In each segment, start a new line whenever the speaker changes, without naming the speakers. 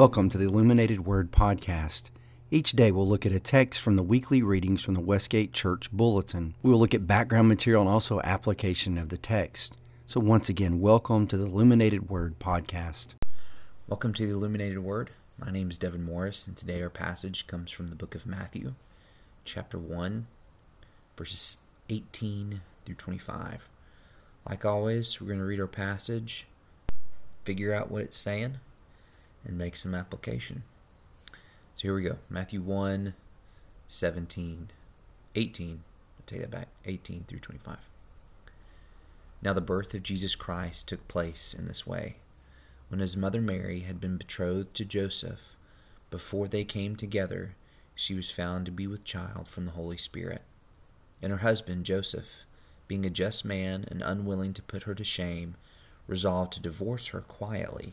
Welcome to the Illuminated Word Podcast. Each day we'll look at a text from the weekly readings from the Westgate Church Bulletin. We will look at background material and also application of the text. So, once again, welcome to the Illuminated Word Podcast.
Welcome to the Illuminated Word. My name is Devin Morris, and today our passage comes from the book of Matthew, chapter 1, verses 18 through 25. Like always, we're going to read our passage, figure out what it's saying, and make some application. So here we go Matthew 1 17, 18. I'll take that back 18 through 25. Now the birth of Jesus Christ took place in this way. When his mother Mary had been betrothed to Joseph, before they came together, she was found to be with child from the Holy Spirit. And her husband, Joseph, being a just man and unwilling to put her to shame, resolved to divorce her quietly.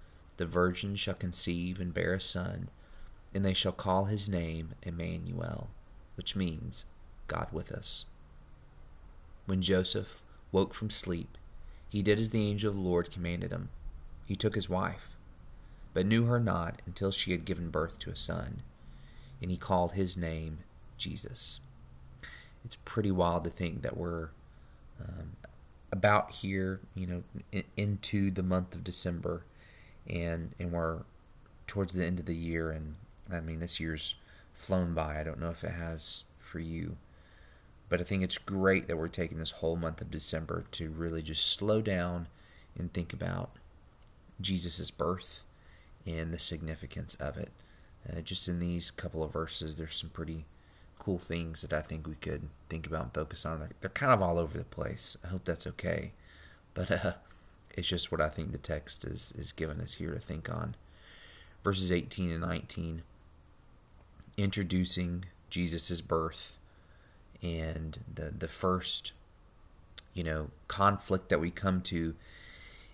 the virgin shall conceive and bear a son, and they shall call his name Emmanuel, which means God with us. When Joseph woke from sleep, he did as the angel of the Lord commanded him. He took his wife, but knew her not until she had given birth to a son, and he called his name Jesus. It's pretty wild to think that we're um, about here, you know, in, into the month of December, and and we're towards the end of the year, and I mean this year's flown by. I don't know if it has for you, but I think it's great that we're taking this whole month of December to really just slow down and think about Jesus' birth and the significance of it. Uh, just in these couple of verses, there's some pretty cool things that I think we could think about and focus on. They're, they're kind of all over the place. I hope that's okay. But uh, it's just what I think the text is, is giving us here to think on. Verses 18 and 19, introducing Jesus' birth and the, the first, you know, conflict that we come to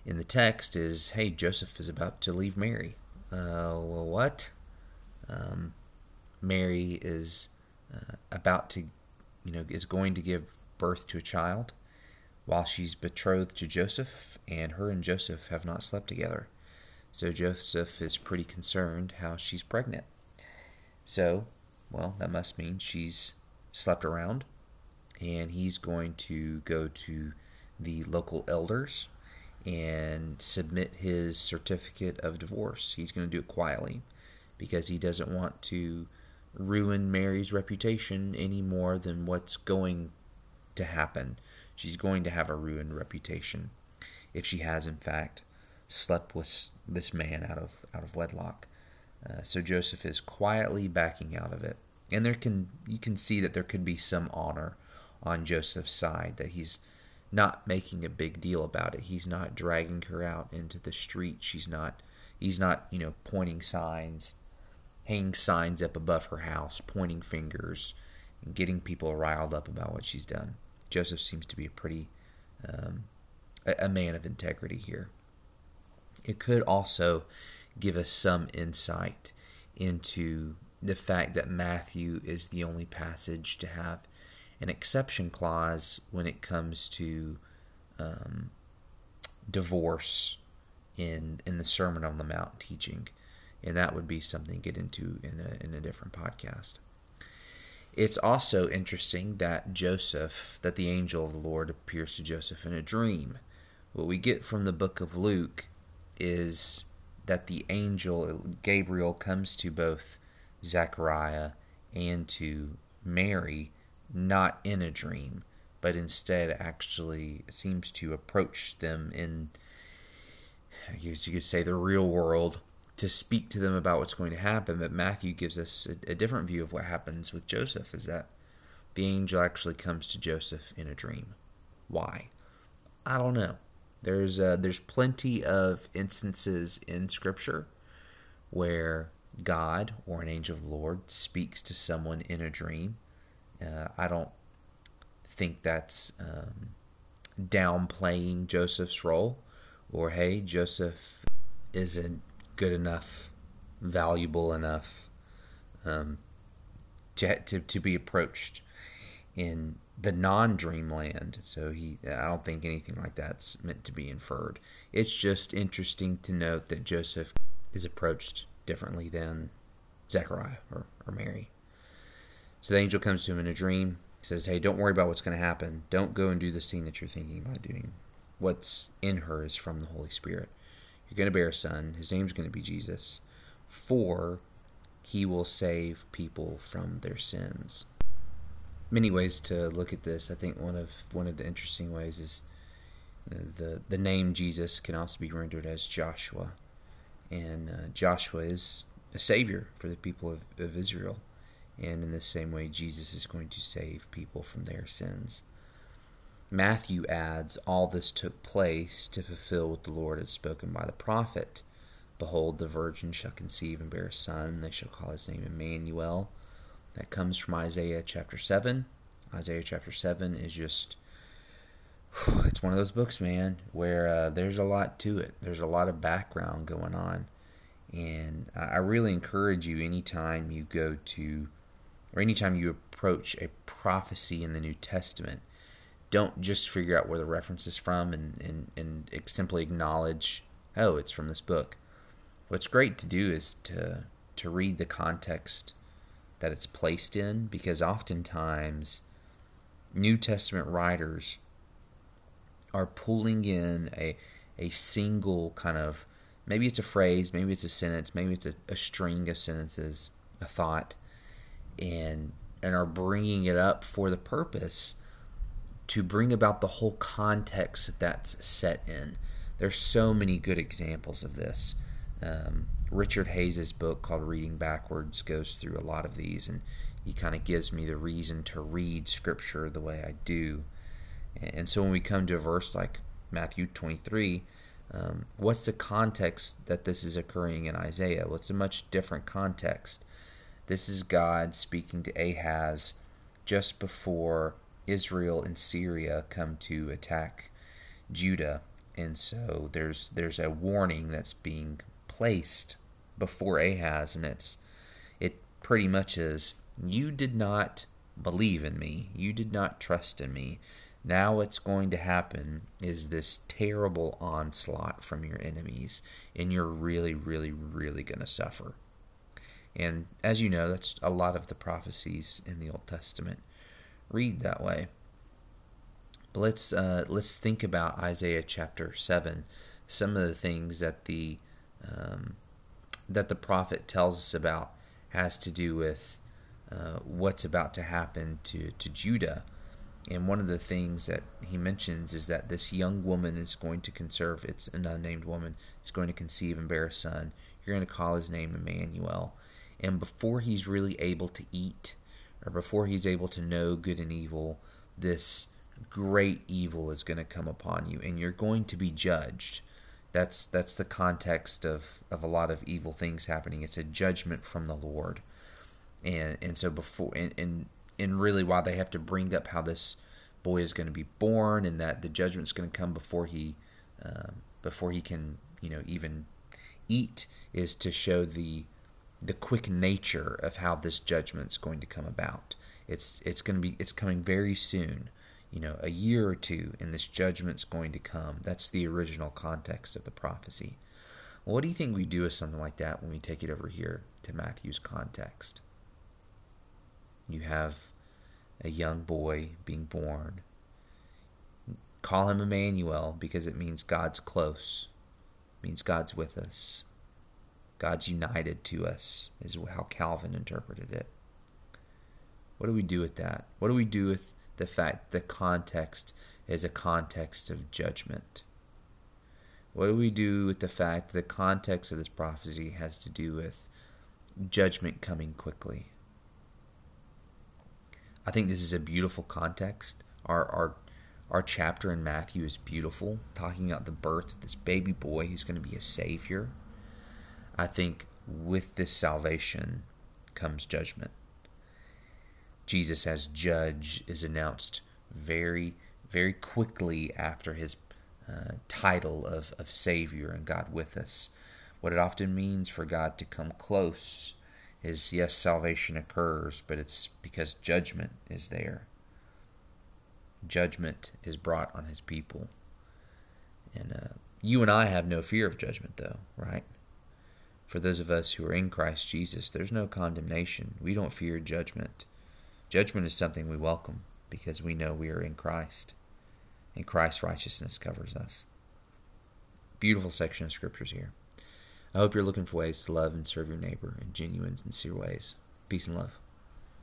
in the text is, hey, Joseph is about to leave Mary. Uh, well, what? Um, Mary is uh, about to, you know, is going to give birth to a child while she's betrothed to Joseph, and her and Joseph have not slept together. So Joseph is pretty concerned how she's pregnant. So, well, that must mean she's slept around, and he's going to go to the local elders and submit his certificate of divorce. He's going to do it quietly because he doesn't want to ruin Mary's reputation any more than what's going to happen she's going to have a ruined reputation if she has, in fact, slept with this man out of out of wedlock. Uh, so Joseph is quietly backing out of it, and there can you can see that there could be some honor on Joseph's side that he's not making a big deal about it. He's not dragging her out into the street. She's not. He's not you know pointing signs, hanging signs up above her house, pointing fingers, and getting people riled up about what she's done. Joseph seems to be a pretty um, a, a man of integrity here. It could also give us some insight into the fact that Matthew is the only passage to have an exception clause when it comes to um, divorce in in the Sermon on the Mount teaching, and that would be something to get into in a in a different podcast. It's also interesting that Joseph, that the angel of the Lord appears to Joseph in a dream. What we get from the book of Luke is that the angel Gabriel comes to both Zechariah and to Mary not in a dream, but instead actually seems to approach them in, you could say, the real world to speak to them about what's going to happen. But Matthew gives us a, a, different view of what happens with Joseph is that the angel actually comes to Joseph in a dream. Why? I don't know. There's uh, there's plenty of instances in Scripture where God or an angel of the Lord speaks to someone in a dream. Uh, I don't think that's um, downplaying Joseph's role or, hey, Joseph isn't good enough, valuable enough um, to, to, to be approached in the non-dreamland. So he, I don't think anything like that's meant to be inferred. It's just interesting to note that Joseph is approached differently than Zechariah or, or Mary. So the angel comes to him in a dream. He says, "Hey, don't worry about what's going to happen. Don't go and do the thing that you're thinking about doing. What's in her is from the Holy Spirit. You're going to bear a son. His name's going to be Jesus. For he will save people from their sins." many ways to look at this. I think one of one of the interesting ways is the the name Jesus can also be rendered as Joshua, and uh, Joshua is a savior for the people of, of Israel, and in the same way, Jesus is going to save people from their sins. Matthew adds, All this took place to fulfill what the Lord had spoken by the prophet. Behold, the virgin shall conceive and bear a son, and they shall call his name Emmanuel that comes from Isaiah chapter 7. Isaiah chapter 7 is just, it's one of those books, man, where uh, there's a lot to it. There's a lot of background going on. And I really encourage you anytime you go to, or anytime you approach a prophecy in the New Testament, don't just figure out where the reference is from and, and, and simply acknowledge, oh, it's from this book. What's great to do is to, to read the context that it's placed in because oftentimes New Testament writers are pulling in a a single kind of maybe it's a phrase, maybe it's a sentence, maybe it's a, a string of sentences, a thought, and and are bringing it up for the purpose to bring about the whole context that's set in. There's so many good examples of this. Um, Richard Hays's book called Reading Backwards goes through a lot of these, and he kind of gives me the reason to read Scripture the way I do. And so when we come to a verse like Matthew 23, um, what's the context that this is occurring in Isaiah? Well, it's a much different context. This is God speaking to Ahaz just before Israel and Syria come to attack Judah. And so there's there's a warning that's being placed before Ahaz, and it's it pretty much is you did not believe in me, you did not trust in me. Now what's going to happen is this terrible onslaught from your enemies, and you're really, really, really going to suffer. And as you know, that's a lot of the prophecies in the Old Testament read that way. But let's uh, let's think about Isaiah chapter seven. Some of the things that the um, that the prophet tells us about has to do with uh, what's about to happen to, to Judah. And one of the things that he mentions is that this young woman is going to conserve, it's an unnamed woman, is going to conceive and bear a son. You're going to call his name Emmanuel. And before he's really able to eat, or before he's able to know good and evil, this great evil is going to come upon you, and you're going to be judged. That's that's the context of, of a lot of evil things happening. It's a judgment from the Lord, and and so before and and, and really why they have to bring up how this boy is going to be born and that the judgment's going to come before he um, before he can you know even eat is to show the the quick nature of how this judgment's going to come about. It's it's going to be it's coming very soon you know, a year or two and this judgment's going to come. That's the original context of the prophecy. Well, what do you think we do with something like that when we take it over here to Matthew's context? You have a young boy being born. Call him Emmanuel because it means God's close, it means God's with us. God's united to us, is how Calvin interpreted it. What do we do with that? What do we do with the fact the context is a context of judgment. What do we do with the fact that the context of this prophecy has to do with judgment coming quickly? I think this is a beautiful context. Our our our chapter in Matthew is beautiful, talking about the birth of this baby boy who's going to be a savior. I think with this salvation comes judgment. Jesus as judge is announced very, very quickly after his uh, title of, of Savior and God with us. What it often means for God to come close is yes, salvation occurs, but it's because judgment is there. Judgment is brought on his people. And uh, you and I have no fear of judgment, though, right? For those of us who are in Christ Jesus, there's no condemnation. We don't fear judgment. Judgment is something we welcome because we know we are in Christ, and Christ's righteousness covers us. Beautiful section of scriptures here. I hope you're looking for ways to love and serve your neighbor in genuine, sincere ways. Peace and love.